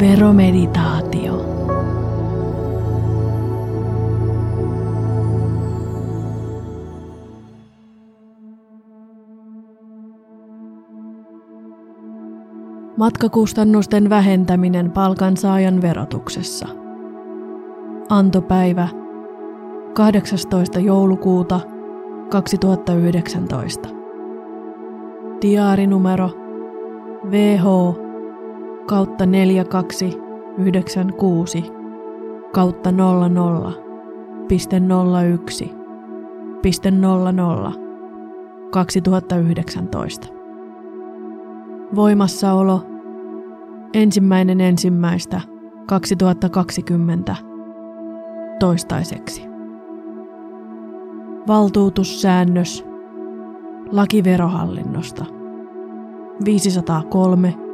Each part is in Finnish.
Veromeditaatio. Matkakustannusten vähentäminen palkansaajan verotuksessa. Antopäivä 18. joulukuuta 2019. Diaarinumero VH kautta 4296 kautta 00 piste 01 piste 00 2019. Voimassaolo ensimmäinen ensimmäistä 2020 toistaiseksi. Valtuutussäännös lakiverohallinnosta 503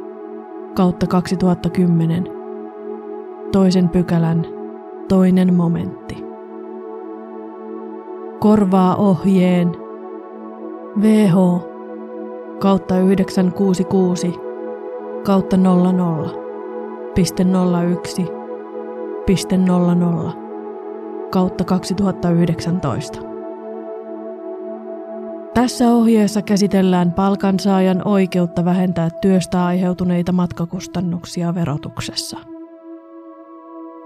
kautta 2010 toisen pykälän toinen momentti. Korvaa ohjeen VH kautta 966 kautta 00 piste 01 piste 00 kautta 2019. Tässä ohjeessa käsitellään palkansaajan oikeutta vähentää työstä aiheutuneita matkakustannuksia verotuksessa.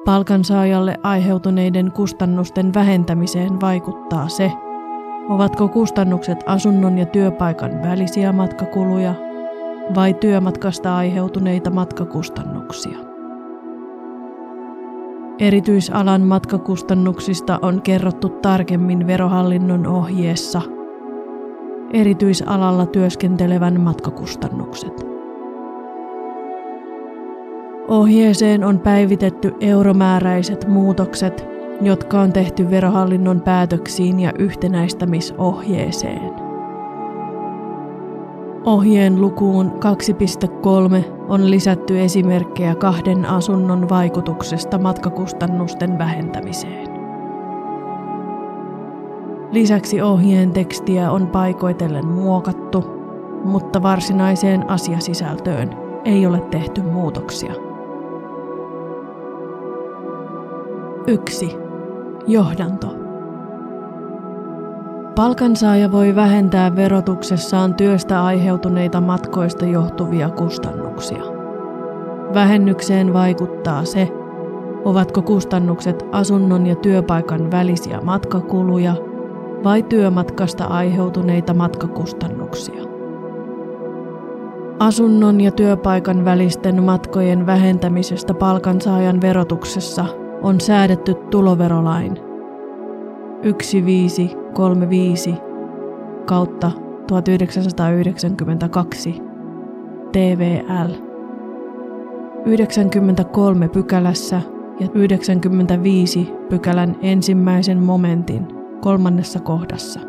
Palkansaajalle aiheutuneiden kustannusten vähentämiseen vaikuttaa se, ovatko kustannukset asunnon ja työpaikan välisiä matkakuluja vai työmatkasta aiheutuneita matkakustannuksia. Erityisalan matkakustannuksista on kerrottu tarkemmin verohallinnon ohjeessa – erityisalalla työskentelevän matkakustannukset. Ohjeeseen on päivitetty euromääräiset muutokset, jotka on tehty verohallinnon päätöksiin ja yhtenäistämisohjeeseen. Ohjeen lukuun 2.3 on lisätty esimerkkejä kahden asunnon vaikutuksesta matkakustannusten vähentämiseen. Lisäksi ohjeen tekstiä on paikoitellen muokattu, mutta varsinaiseen asiasisältöön ei ole tehty muutoksia. 1. Johdanto. Palkansaaja voi vähentää verotuksessaan työstä aiheutuneita matkoista johtuvia kustannuksia. Vähennykseen vaikuttaa se, ovatko kustannukset asunnon ja työpaikan välisiä matkakuluja – vai työmatkasta aiheutuneita matkakustannuksia. Asunnon ja työpaikan välisten matkojen vähentämisestä palkansaajan verotuksessa on säädetty tuloverolain 1535 kautta 1992 TVL 93 pykälässä ja 95 pykälän ensimmäisen momentin kolmannessa kohdassa.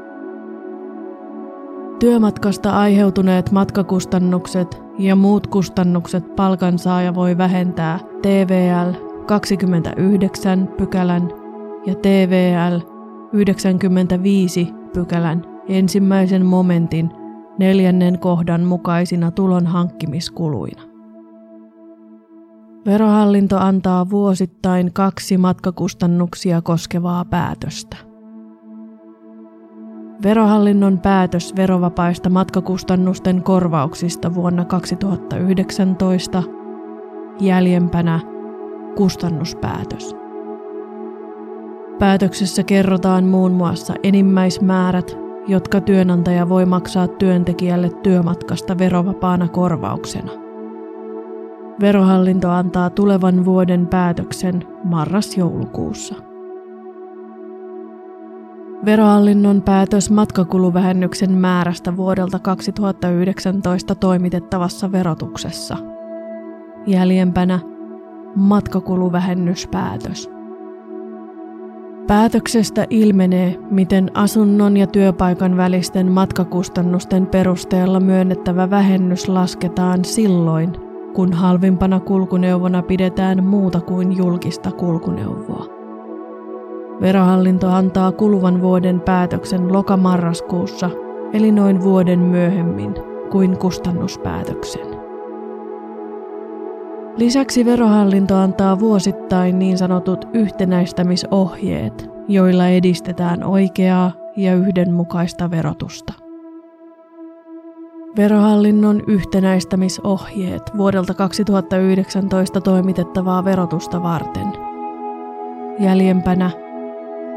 Työmatkasta aiheutuneet matkakustannukset ja muut kustannukset palkansaaja voi vähentää TVL 29 pykälän ja TVL 95 pykälän ensimmäisen momentin neljännen kohdan mukaisina tulon hankkimiskuluina. Verohallinto antaa vuosittain kaksi matkakustannuksia koskevaa päätöstä. Verohallinnon päätös verovapaista matkakustannusten korvauksista vuonna 2019 jäljempänä kustannuspäätös. Päätöksessä kerrotaan muun muassa enimmäismäärät, jotka työnantaja voi maksaa työntekijälle työmatkasta verovapaana korvauksena. Verohallinto antaa tulevan vuoden päätöksen marras-joulukuussa. Verohallinnon päätös matkakuluvähennyksen määrästä vuodelta 2019 toimitettavassa verotuksessa. Jäljempänä matkakuluvähennyspäätös. Päätöksestä ilmenee, miten asunnon ja työpaikan välisten matkakustannusten perusteella myönnettävä vähennys lasketaan silloin, kun halvimpana kulkuneuvona pidetään muuta kuin julkista kulkuneuvoa. Verohallinto antaa kuluvan vuoden päätöksen lokamarraskuussa, eli noin vuoden myöhemmin kuin kustannuspäätöksen. Lisäksi verohallinto antaa vuosittain niin sanotut yhtenäistämisohjeet, joilla edistetään oikeaa ja yhdenmukaista verotusta. Verohallinnon yhtenäistämisohjeet vuodelta 2019 toimitettavaa verotusta varten. Jäljempänä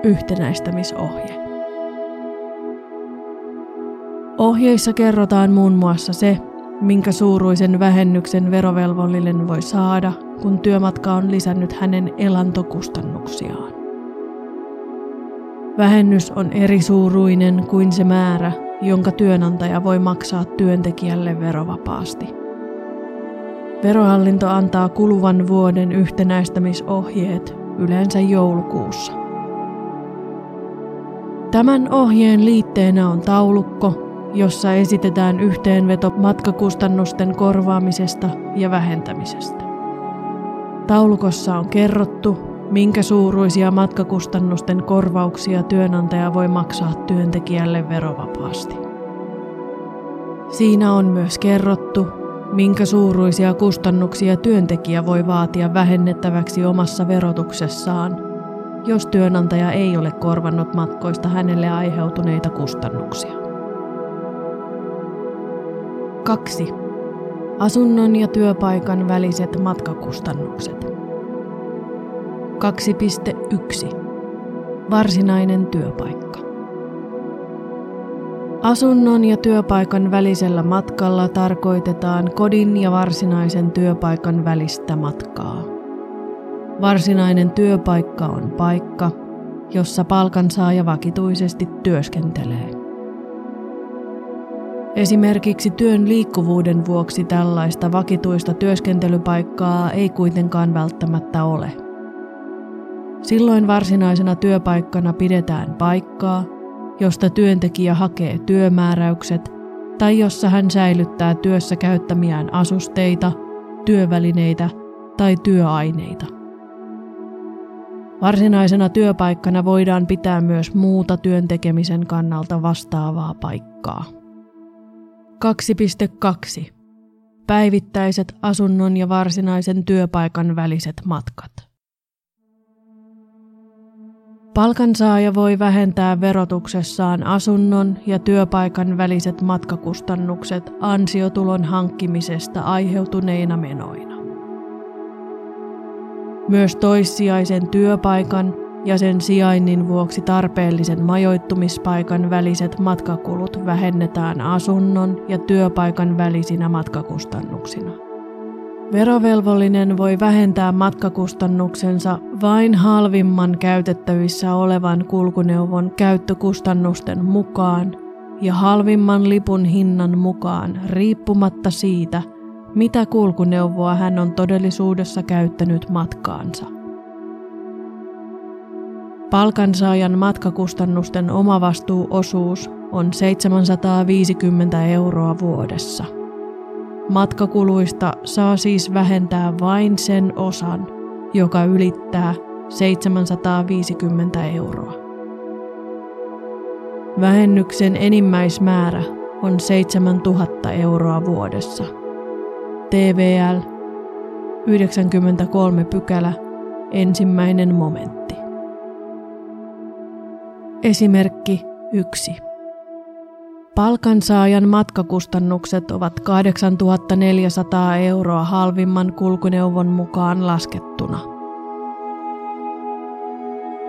yhtenäistämisohje. Ohjeissa kerrotaan muun muassa se, minkä suuruisen vähennyksen verovelvollinen voi saada, kun työmatka on lisännyt hänen elantokustannuksiaan. Vähennys on eri suuruinen kuin se määrä, jonka työnantaja voi maksaa työntekijälle verovapaasti. Verohallinto antaa kuluvan vuoden yhtenäistämisohjeet yleensä joulukuussa. Tämän ohjeen liitteenä on taulukko, jossa esitetään yhteenveto matkakustannusten korvaamisesta ja vähentämisestä. Taulukossa on kerrottu, minkä suuruisia matkakustannusten korvauksia työnantaja voi maksaa työntekijälle verovapaasti. Siinä on myös kerrottu, minkä suuruisia kustannuksia työntekijä voi vaatia vähennettäväksi omassa verotuksessaan, jos työnantaja ei ole korvannut matkoista hänelle aiheutuneita kustannuksia. 2. Asunnon ja työpaikan väliset matkakustannukset. 2.1. Varsinainen työpaikka. Asunnon ja työpaikan välisellä matkalla tarkoitetaan kodin ja varsinaisen työpaikan välistä matkaa. Varsinainen työpaikka on paikka, jossa palkansaaja vakituisesti työskentelee. Esimerkiksi työn liikkuvuuden vuoksi tällaista vakituista työskentelypaikkaa ei kuitenkaan välttämättä ole. Silloin varsinaisena työpaikkana pidetään paikkaa, josta työntekijä hakee työmääräykset tai jossa hän säilyttää työssä käyttämiään asusteita, työvälineitä tai työaineita. Varsinaisena työpaikkana voidaan pitää myös muuta työntekemisen kannalta vastaavaa paikkaa. 2.2. Päivittäiset asunnon ja varsinaisen työpaikan väliset matkat. Palkansaaja voi vähentää verotuksessaan asunnon ja työpaikan väliset matkakustannukset ansiotulon hankkimisesta aiheutuneina menoina. Myös toissijaisen työpaikan ja sen sijainnin vuoksi tarpeellisen majoittumispaikan väliset matkakulut vähennetään asunnon ja työpaikan välisinä matkakustannuksina. Verovelvollinen voi vähentää matkakustannuksensa vain halvimman käytettävissä olevan kulkuneuvon käyttökustannusten mukaan ja halvimman lipun hinnan mukaan riippumatta siitä, mitä kulkuneuvoa hän on todellisuudessa käyttänyt matkaansa. Palkansaajan matkakustannusten omavastuuosuus on 750 euroa vuodessa. Matkakuluista saa siis vähentää vain sen osan, joka ylittää 750 euroa. Vähennyksen enimmäismäärä on 7000 euroa vuodessa. TVL 93 pykälä, ensimmäinen momentti. Esimerkki 1. Palkansaajan matkakustannukset ovat 8400 euroa halvimman kulkuneuvon mukaan laskettuna.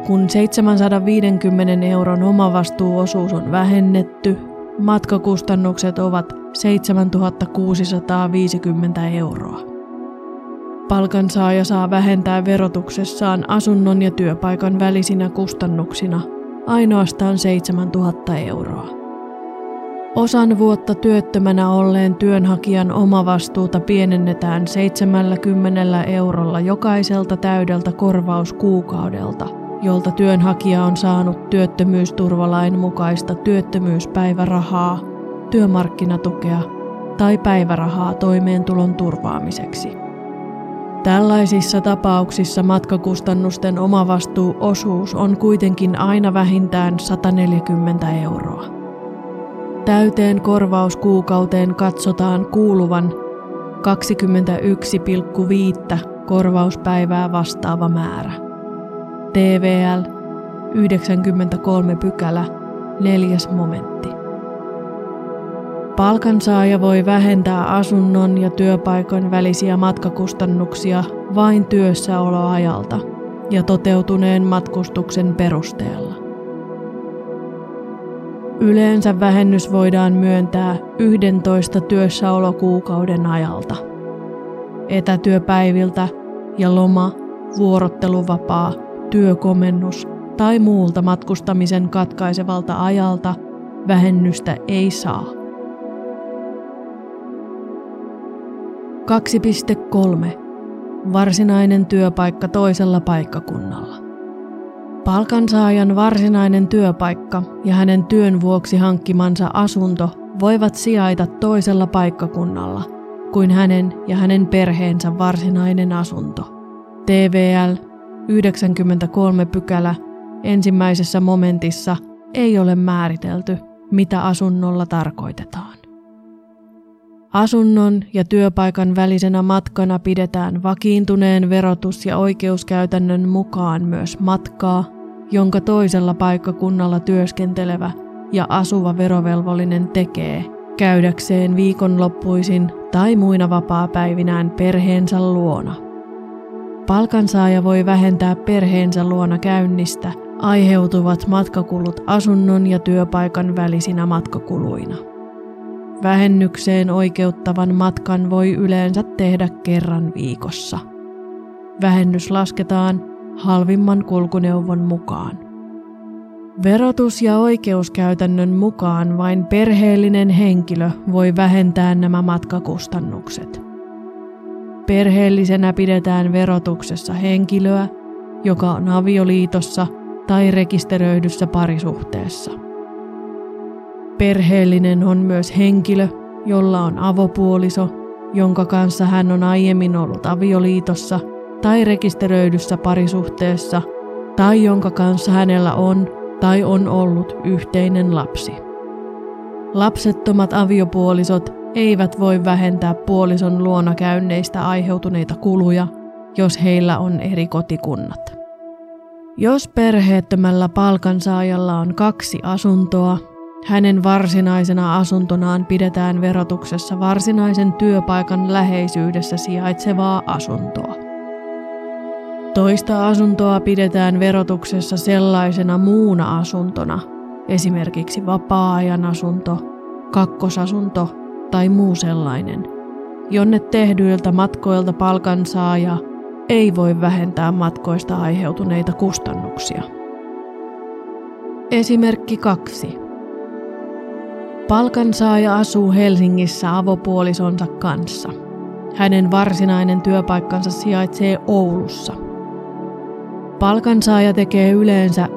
Kun 750 euron omavastuuosuus on vähennetty, matkakustannukset ovat 7650 euroa. Palkansaaja saa vähentää verotuksessaan asunnon ja työpaikan välisinä kustannuksina – ainoastaan 7000 euroa. Osan vuotta työttömänä olleen työnhakijan omavastuuta pienennetään 70 eurolla jokaiselta täydeltä korvauskuukaudelta, jolta työnhakija on saanut työttömyysturvalain mukaista työttömyyspäivärahaa, työmarkkinatukea tai päivärahaa toimeentulon turvaamiseksi. Tällaisissa tapauksissa matkakustannusten omavastuuosuus on kuitenkin aina vähintään 140 euroa. Täyteen korvauskuukauteen katsotaan kuuluvan 21,5 korvauspäivää vastaava määrä. TVL 93 pykälä, neljäs momentti. Palkansaaja voi vähentää asunnon ja työpaikan välisiä matkakustannuksia vain työssäoloajalta ja toteutuneen matkustuksen perusteella. Yleensä vähennys voidaan myöntää 11 työssäolokuukauden ajalta. Etätyöpäiviltä ja loma, vuorotteluvapaa, työkomennus tai muulta matkustamisen katkaisevalta ajalta vähennystä ei saa. 2.3. Varsinainen työpaikka toisella paikkakunnalla. Palkansaajan varsinainen työpaikka ja hänen työn vuoksi hankkimansa asunto voivat sijaita toisella paikkakunnalla kuin hänen ja hänen perheensä varsinainen asunto. TVL 93 pykälä ensimmäisessä momentissa ei ole määritelty, mitä asunnolla tarkoitetaan. Asunnon ja työpaikan välisenä matkana pidetään vakiintuneen verotus- ja oikeuskäytännön mukaan myös matkaa, jonka toisella paikkakunnalla työskentelevä ja asuva verovelvollinen tekee käydäkseen viikonloppuisin tai muina vapaapäivinään perheensä luona. Palkansaaja voi vähentää perheensä luona käynnistä aiheutuvat matkakulut asunnon ja työpaikan välisinä matkakuluina. Vähennykseen oikeuttavan matkan voi yleensä tehdä kerran viikossa. Vähennys lasketaan halvimman kulkuneuvon mukaan. Verotus- ja oikeuskäytännön mukaan vain perheellinen henkilö voi vähentää nämä matkakustannukset. Perheellisenä pidetään verotuksessa henkilöä, joka on avioliitossa tai rekisteröidyssä parisuhteessa. Perheellinen on myös henkilö, jolla on avopuoliso, jonka kanssa hän on aiemmin ollut avioliitossa tai rekisteröidyssä parisuhteessa, tai jonka kanssa hänellä on tai on ollut yhteinen lapsi. Lapsettomat aviopuolisot eivät voi vähentää puolison luona käynneistä aiheutuneita kuluja, jos heillä on eri kotikunnat. Jos perheettömällä palkansaajalla on kaksi asuntoa, hänen varsinaisena asuntonaan pidetään verotuksessa varsinaisen työpaikan läheisyydessä sijaitsevaa asuntoa. Toista asuntoa pidetään verotuksessa sellaisena muuna asuntona, esimerkiksi vapaa-ajan asunto, kakkosasunto tai muu sellainen, jonne tehdyiltä matkoilta palkansaaja ei voi vähentää matkoista aiheutuneita kustannuksia. Esimerkki 2. Palkansaaja asuu Helsingissä avopuolisonsa kanssa. Hänen varsinainen työpaikkansa sijaitsee Oulussa – Palkansaaja tekee yleensä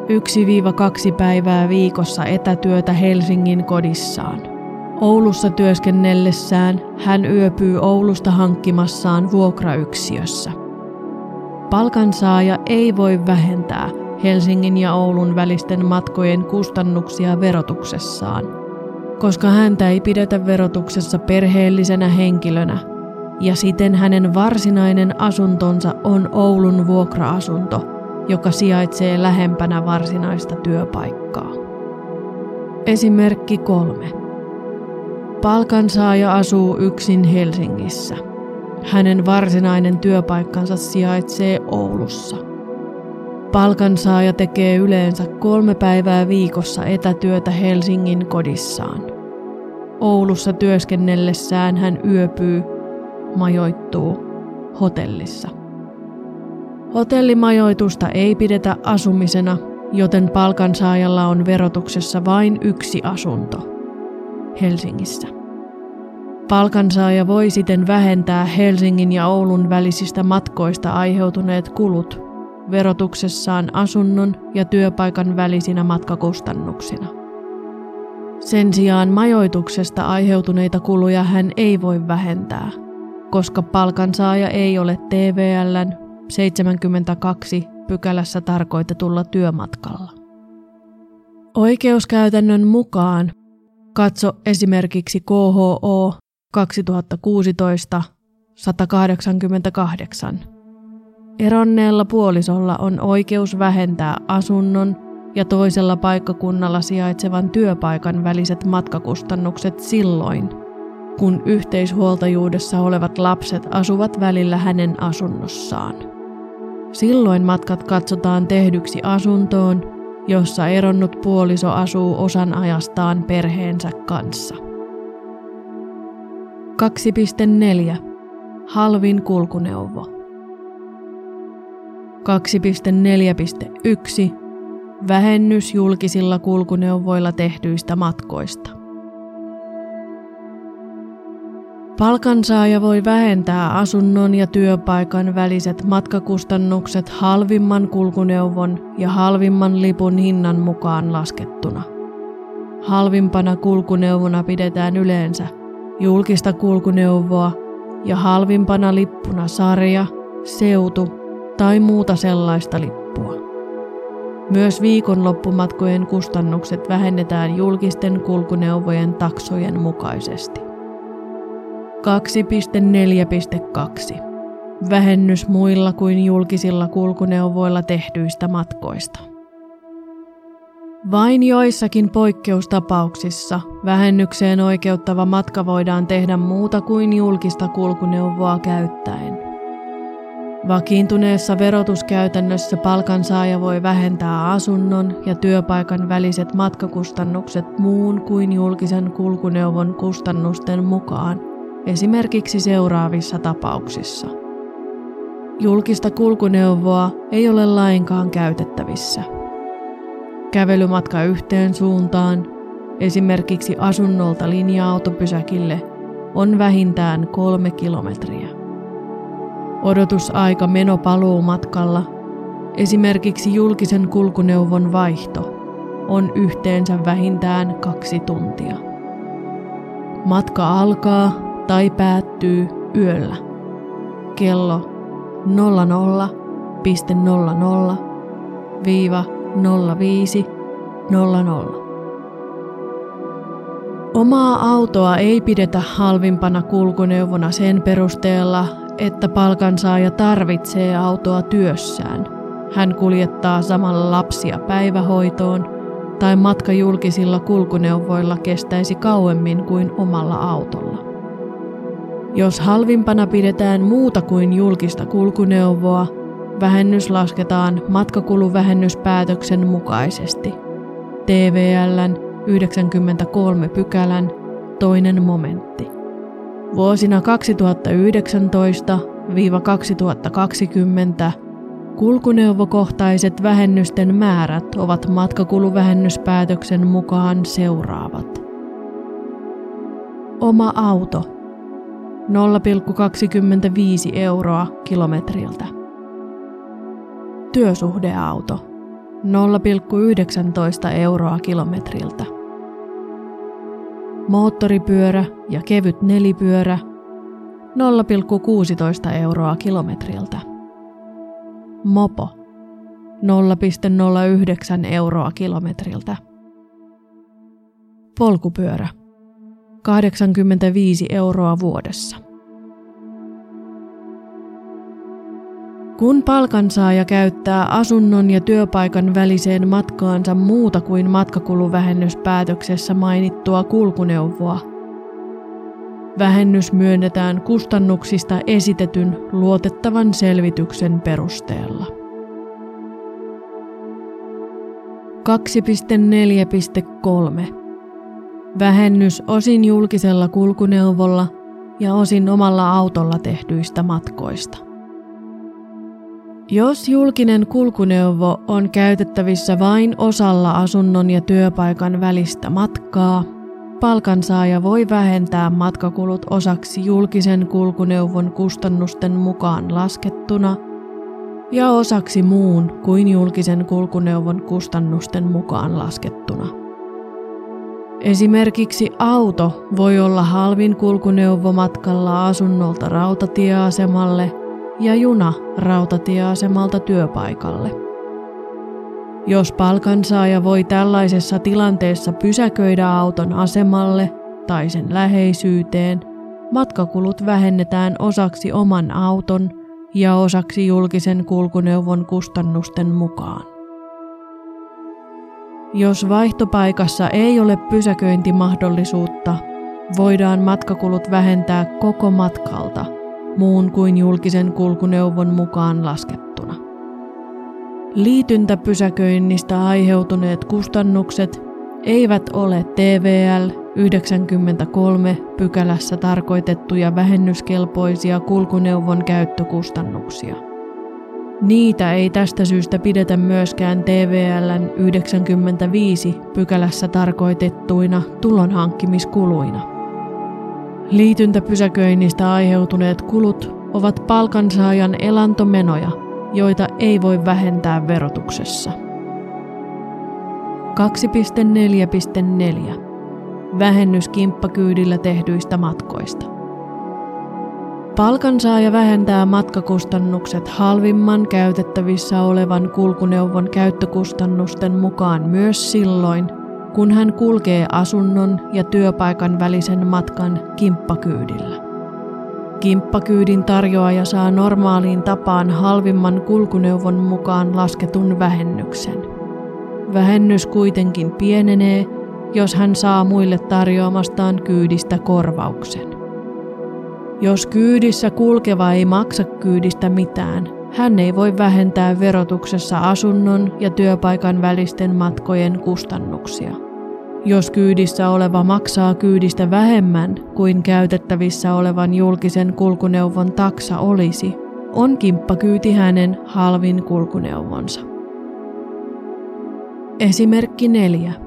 1-2 päivää viikossa etätyötä Helsingin kodissaan. Oulussa työskennellessään hän yöpyy Oulusta hankkimassaan vuokrayksiössä. Palkansaaja ei voi vähentää Helsingin ja Oulun välisten matkojen kustannuksia verotuksessaan, koska häntä ei pidetä verotuksessa perheellisenä henkilönä ja siten hänen varsinainen asuntonsa on Oulun vuokra-asunto – joka sijaitsee lähempänä varsinaista työpaikkaa. Esimerkki kolme. Palkansaaja asuu yksin Helsingissä. Hänen varsinainen työpaikkansa sijaitsee Oulussa. Palkansaaja tekee yleensä kolme päivää viikossa etätyötä Helsingin kodissaan. Oulussa työskennellessään hän yöpyy, majoittuu hotellissa. Hotellimajoitusta ei pidetä asumisena, joten palkansaajalla on verotuksessa vain yksi asunto Helsingissä. Palkansaaja voi siten vähentää Helsingin ja Oulun välisistä matkoista aiheutuneet kulut verotuksessaan asunnon ja työpaikan välisinä matkakustannuksina. Sen sijaan majoituksesta aiheutuneita kuluja hän ei voi vähentää, koska palkansaaja ei ole TVLn 72 pykälässä tarkoitetulla työmatkalla. Oikeuskäytännön mukaan katso esimerkiksi KHO 2016 188. Eronneella puolisolla on oikeus vähentää asunnon ja toisella paikkakunnalla sijaitsevan työpaikan väliset matkakustannukset silloin, kun yhteishuoltajuudessa olevat lapset asuvat välillä hänen asunnossaan. Silloin matkat katsotaan tehdyksi asuntoon, jossa eronnut puoliso asuu osan ajastaan perheensä kanssa. 2.4. Halvin kulkuneuvo. 2.4.1 Vähennys julkisilla kulkuneuvoilla tehdyistä matkoista. Palkansaaja voi vähentää asunnon ja työpaikan väliset matkakustannukset halvimman kulkuneuvon ja halvimman lipun hinnan mukaan laskettuna. Halvimpana kulkuneuvona pidetään yleensä julkista kulkuneuvoa ja halvimpana lippuna sarja, seutu tai muuta sellaista lippua. Myös viikonloppumatkojen kustannukset vähennetään julkisten kulkuneuvojen taksojen mukaisesti. 2.4.2. Vähennys muilla kuin julkisilla kulkuneuvoilla tehdyistä matkoista. Vain joissakin poikkeustapauksissa vähennykseen oikeuttava matka voidaan tehdä muuta kuin julkista kulkuneuvoa käyttäen. Vakiintuneessa verotuskäytännössä palkansaaja voi vähentää asunnon ja työpaikan väliset matkakustannukset muun kuin julkisen kulkuneuvon kustannusten mukaan, esimerkiksi seuraavissa tapauksissa. Julkista kulkuneuvoa ei ole lainkaan käytettävissä. Kävelymatka yhteen suuntaan, esimerkiksi asunnolta linja-autopysäkille, on vähintään kolme kilometriä. Odotusaika menopaluu matkalla, esimerkiksi julkisen kulkuneuvon vaihto, on yhteensä vähintään kaksi tuntia. Matka alkaa tai päättyy yöllä. Kello 00.00 viiva 05.00. Omaa autoa ei pidetä halvimpana kulkuneuvona sen perusteella, että palkansaaja tarvitsee autoa työssään. Hän kuljettaa samalla lapsia päivähoitoon tai matka julkisilla kulkuneuvoilla kestäisi kauemmin kuin omalla autolla. Jos halvimpana pidetään muuta kuin julkista kulkuneuvoa, vähennys lasketaan matkakuluvähennyspäätöksen mukaisesti. TVLn 93 pykälän toinen momentti. Vuosina 2019-2020 kulkuneuvokohtaiset vähennysten määrät ovat matkakuluvähennyspäätöksen mukaan seuraavat. Oma auto 0,25 euroa kilometriltä. Työsuhdeauto 0,19 euroa kilometriltä moottoripyörä ja kevyt nelipyörä 0,16 euroa kilometriltä. Mopo 0,09 euroa kilometriltä. Polkupyörä 85 euroa vuodessa. Kun palkansaaja käyttää asunnon ja työpaikan väliseen matkaansa muuta kuin matkakuluvähennyspäätöksessä mainittua kulkuneuvoa, vähennys myönnetään kustannuksista esitetyn luotettavan selvityksen perusteella. 2.4.3 Vähennys osin julkisella kulkuneuvolla ja osin omalla autolla tehdyistä matkoista. Jos julkinen kulkuneuvo on käytettävissä vain osalla asunnon ja työpaikan välistä matkaa, palkansaaja voi vähentää matkakulut osaksi julkisen kulkuneuvon kustannusten mukaan laskettuna ja osaksi muun kuin julkisen kulkuneuvon kustannusten mukaan laskettuna. Esimerkiksi auto voi olla halvin kulkuneuvo matkalla asunnolta rautatieasemalle – ja juna rautatieasemalta työpaikalle. Jos palkansaaja voi tällaisessa tilanteessa pysäköidä auton asemalle tai sen läheisyyteen matkakulut vähennetään osaksi oman auton ja osaksi julkisen kulkuneuvon kustannusten mukaan. Jos vaihtopaikassa ei ole pysäköintimahdollisuutta, voidaan matkakulut vähentää koko matkalta muun kuin julkisen kulkuneuvon mukaan laskettuna. Liityntäpysäköinnistä aiheutuneet kustannukset eivät ole TVL 93 pykälässä tarkoitettuja vähennyskelpoisia kulkuneuvon käyttökustannuksia. Niitä ei tästä syystä pidetä myöskään TVLn 95 pykälässä tarkoitettuina tulonhankkimiskuluina. Liityntäpysäköinnistä aiheutuneet kulut ovat palkansaajan elantomenoja, joita ei voi vähentää verotuksessa. 2.4.4 Vähennys kimppakyydillä tehdyistä matkoista. Palkansaaja vähentää matkakustannukset halvimman käytettävissä olevan kulkuneuvon käyttökustannusten mukaan myös silloin, kun hän kulkee asunnon ja työpaikan välisen matkan kimppakyydillä. Kimppakyydin tarjoaja saa normaaliin tapaan halvimman kulkuneuvon mukaan lasketun vähennyksen. Vähennys kuitenkin pienenee, jos hän saa muille tarjoamastaan kyydistä korvauksen. Jos kyydissä kulkeva ei maksa kyydistä mitään, hän ei voi vähentää verotuksessa asunnon ja työpaikan välisten matkojen kustannuksia. Jos kyydissä oleva maksaa kyydistä vähemmän kuin käytettävissä olevan julkisen kulkuneuvon taksa olisi, on kimppakyyti hänen halvin kulkuneuvonsa. Esimerkki 4.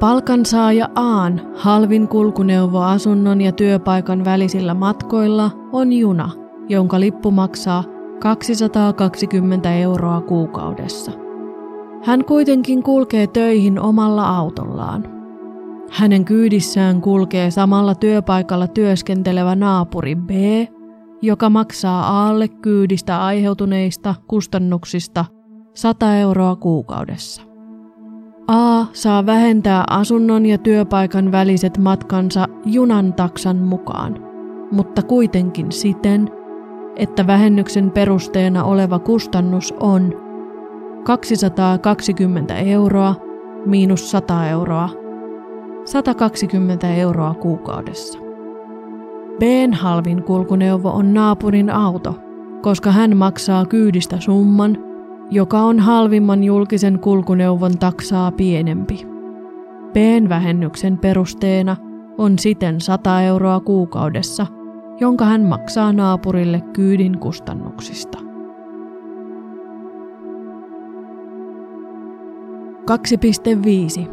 Palkansaaja Aan halvin kulkuneuvo asunnon ja työpaikan välisillä matkoilla on juna, jonka lippu maksaa 220 euroa kuukaudessa. Hän kuitenkin kulkee töihin omalla autollaan. Hänen kyydissään kulkee samalla työpaikalla työskentelevä naapuri B, joka maksaa Aalle kyydistä aiheutuneista kustannuksista 100 euroa kuukaudessa. A saa vähentää asunnon ja työpaikan väliset matkansa junan taksan mukaan, mutta kuitenkin siten, että vähennyksen perusteena oleva kustannus on 220 euroa miinus 100 euroa, 120 euroa kuukaudessa. Bn halvin kulkuneuvo on naapurin auto, koska hän maksaa kyydistä summan, joka on halvimman julkisen kulkuneuvon taksaa pienempi. P-vähennyksen perusteena on siten 100 euroa kuukaudessa, jonka hän maksaa naapurille kyydin kustannuksista. 2.5.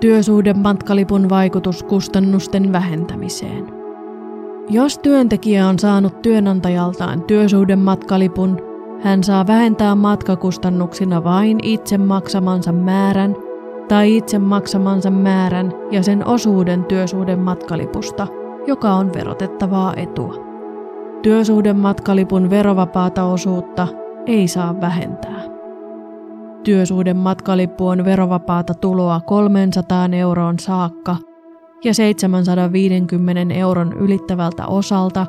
Työsuhden matkalipun vaikutus kustannusten vähentämiseen. Jos työntekijä on saanut työnantajaltaan työsuhden matkalipun, hän saa vähentää matkakustannuksina vain itse maksamansa määrän tai itse maksamansa määrän ja sen osuuden työsuhden matkalipusta, joka on verotettavaa etua. Työsuhden matkalipun verovapaata osuutta ei saa vähentää. Työsuhden matkalippu on verovapaata tuloa 300 euroon saakka ja 750 euron ylittävältä osalta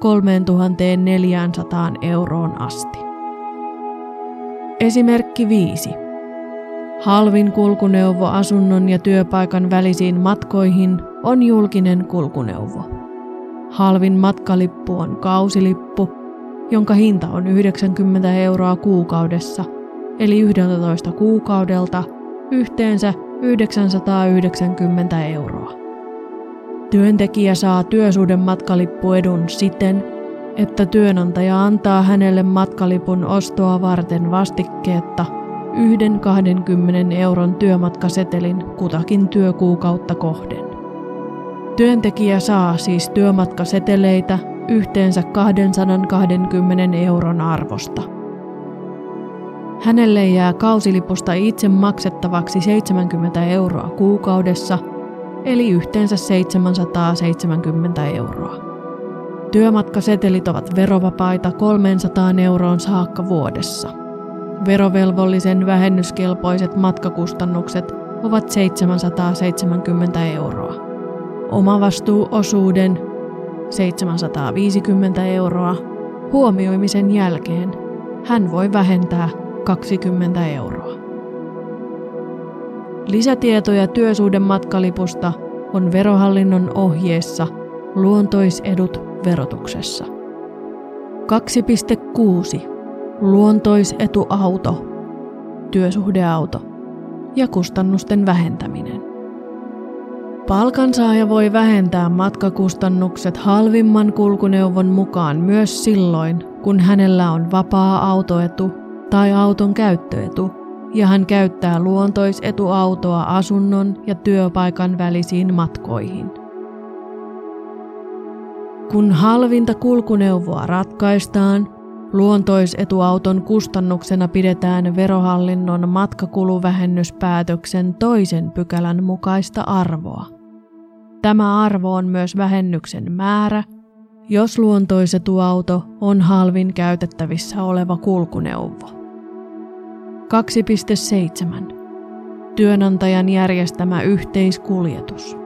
3400 euroon asti. Esimerkki 5. Halvin kulkuneuvo asunnon ja työpaikan välisiin matkoihin on julkinen kulkuneuvo. Halvin matkalippu on kausilippu, jonka hinta on 90 euroa kuukaudessa, eli 11 kuukaudelta yhteensä 990 euroa. Työntekijä saa työsuuden matkalippuedun siten, että työnantaja antaa hänelle matkalipun ostoa varten vastikkeetta yhden 20 euron työmatkasetelin kutakin työkuukautta kohden. Työntekijä saa siis työmatkaseteleitä yhteensä 220 euron arvosta. Hänelle jää kausilipusta itse maksettavaksi 70 euroa kuukaudessa – eli yhteensä 770 euroa. Työmatkasetelit ovat verovapaita 300 euroon saakka vuodessa. Verovelvollisen vähennyskelpoiset matkakustannukset ovat 770 euroa. Omavastuuosuuden 750 euroa, huomioimisen jälkeen hän voi vähentää 20 euroa. Lisätietoja työsuuden matkalipusta on verohallinnon ohjeessa Luontoisedut verotuksessa. 2.6. Luontoisetuauto, työsuhdeauto ja kustannusten vähentäminen. Palkansaaja voi vähentää matkakustannukset halvimman kulkuneuvon mukaan myös silloin, kun hänellä on vapaa autoetu tai auton käyttöetu ja hän käyttää luontoisetuautoa asunnon ja työpaikan välisiin matkoihin. Kun halvinta kulkuneuvoa ratkaistaan, luontoisetuauton kustannuksena pidetään verohallinnon matkakuluvähennyspäätöksen toisen pykälän mukaista arvoa. Tämä arvo on myös vähennyksen määrä, jos luontoisetuauto on halvin käytettävissä oleva kulkuneuvo. 2.7. Työnantajan järjestämä yhteiskuljetus.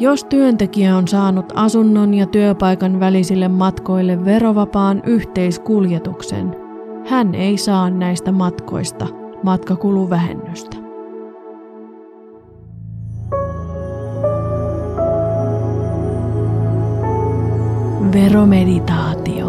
Jos työntekijä on saanut asunnon ja työpaikan välisille matkoille verovapaan yhteiskuljetuksen, hän ei saa näistä matkoista matkakuluvähennystä. Veromeditaatio.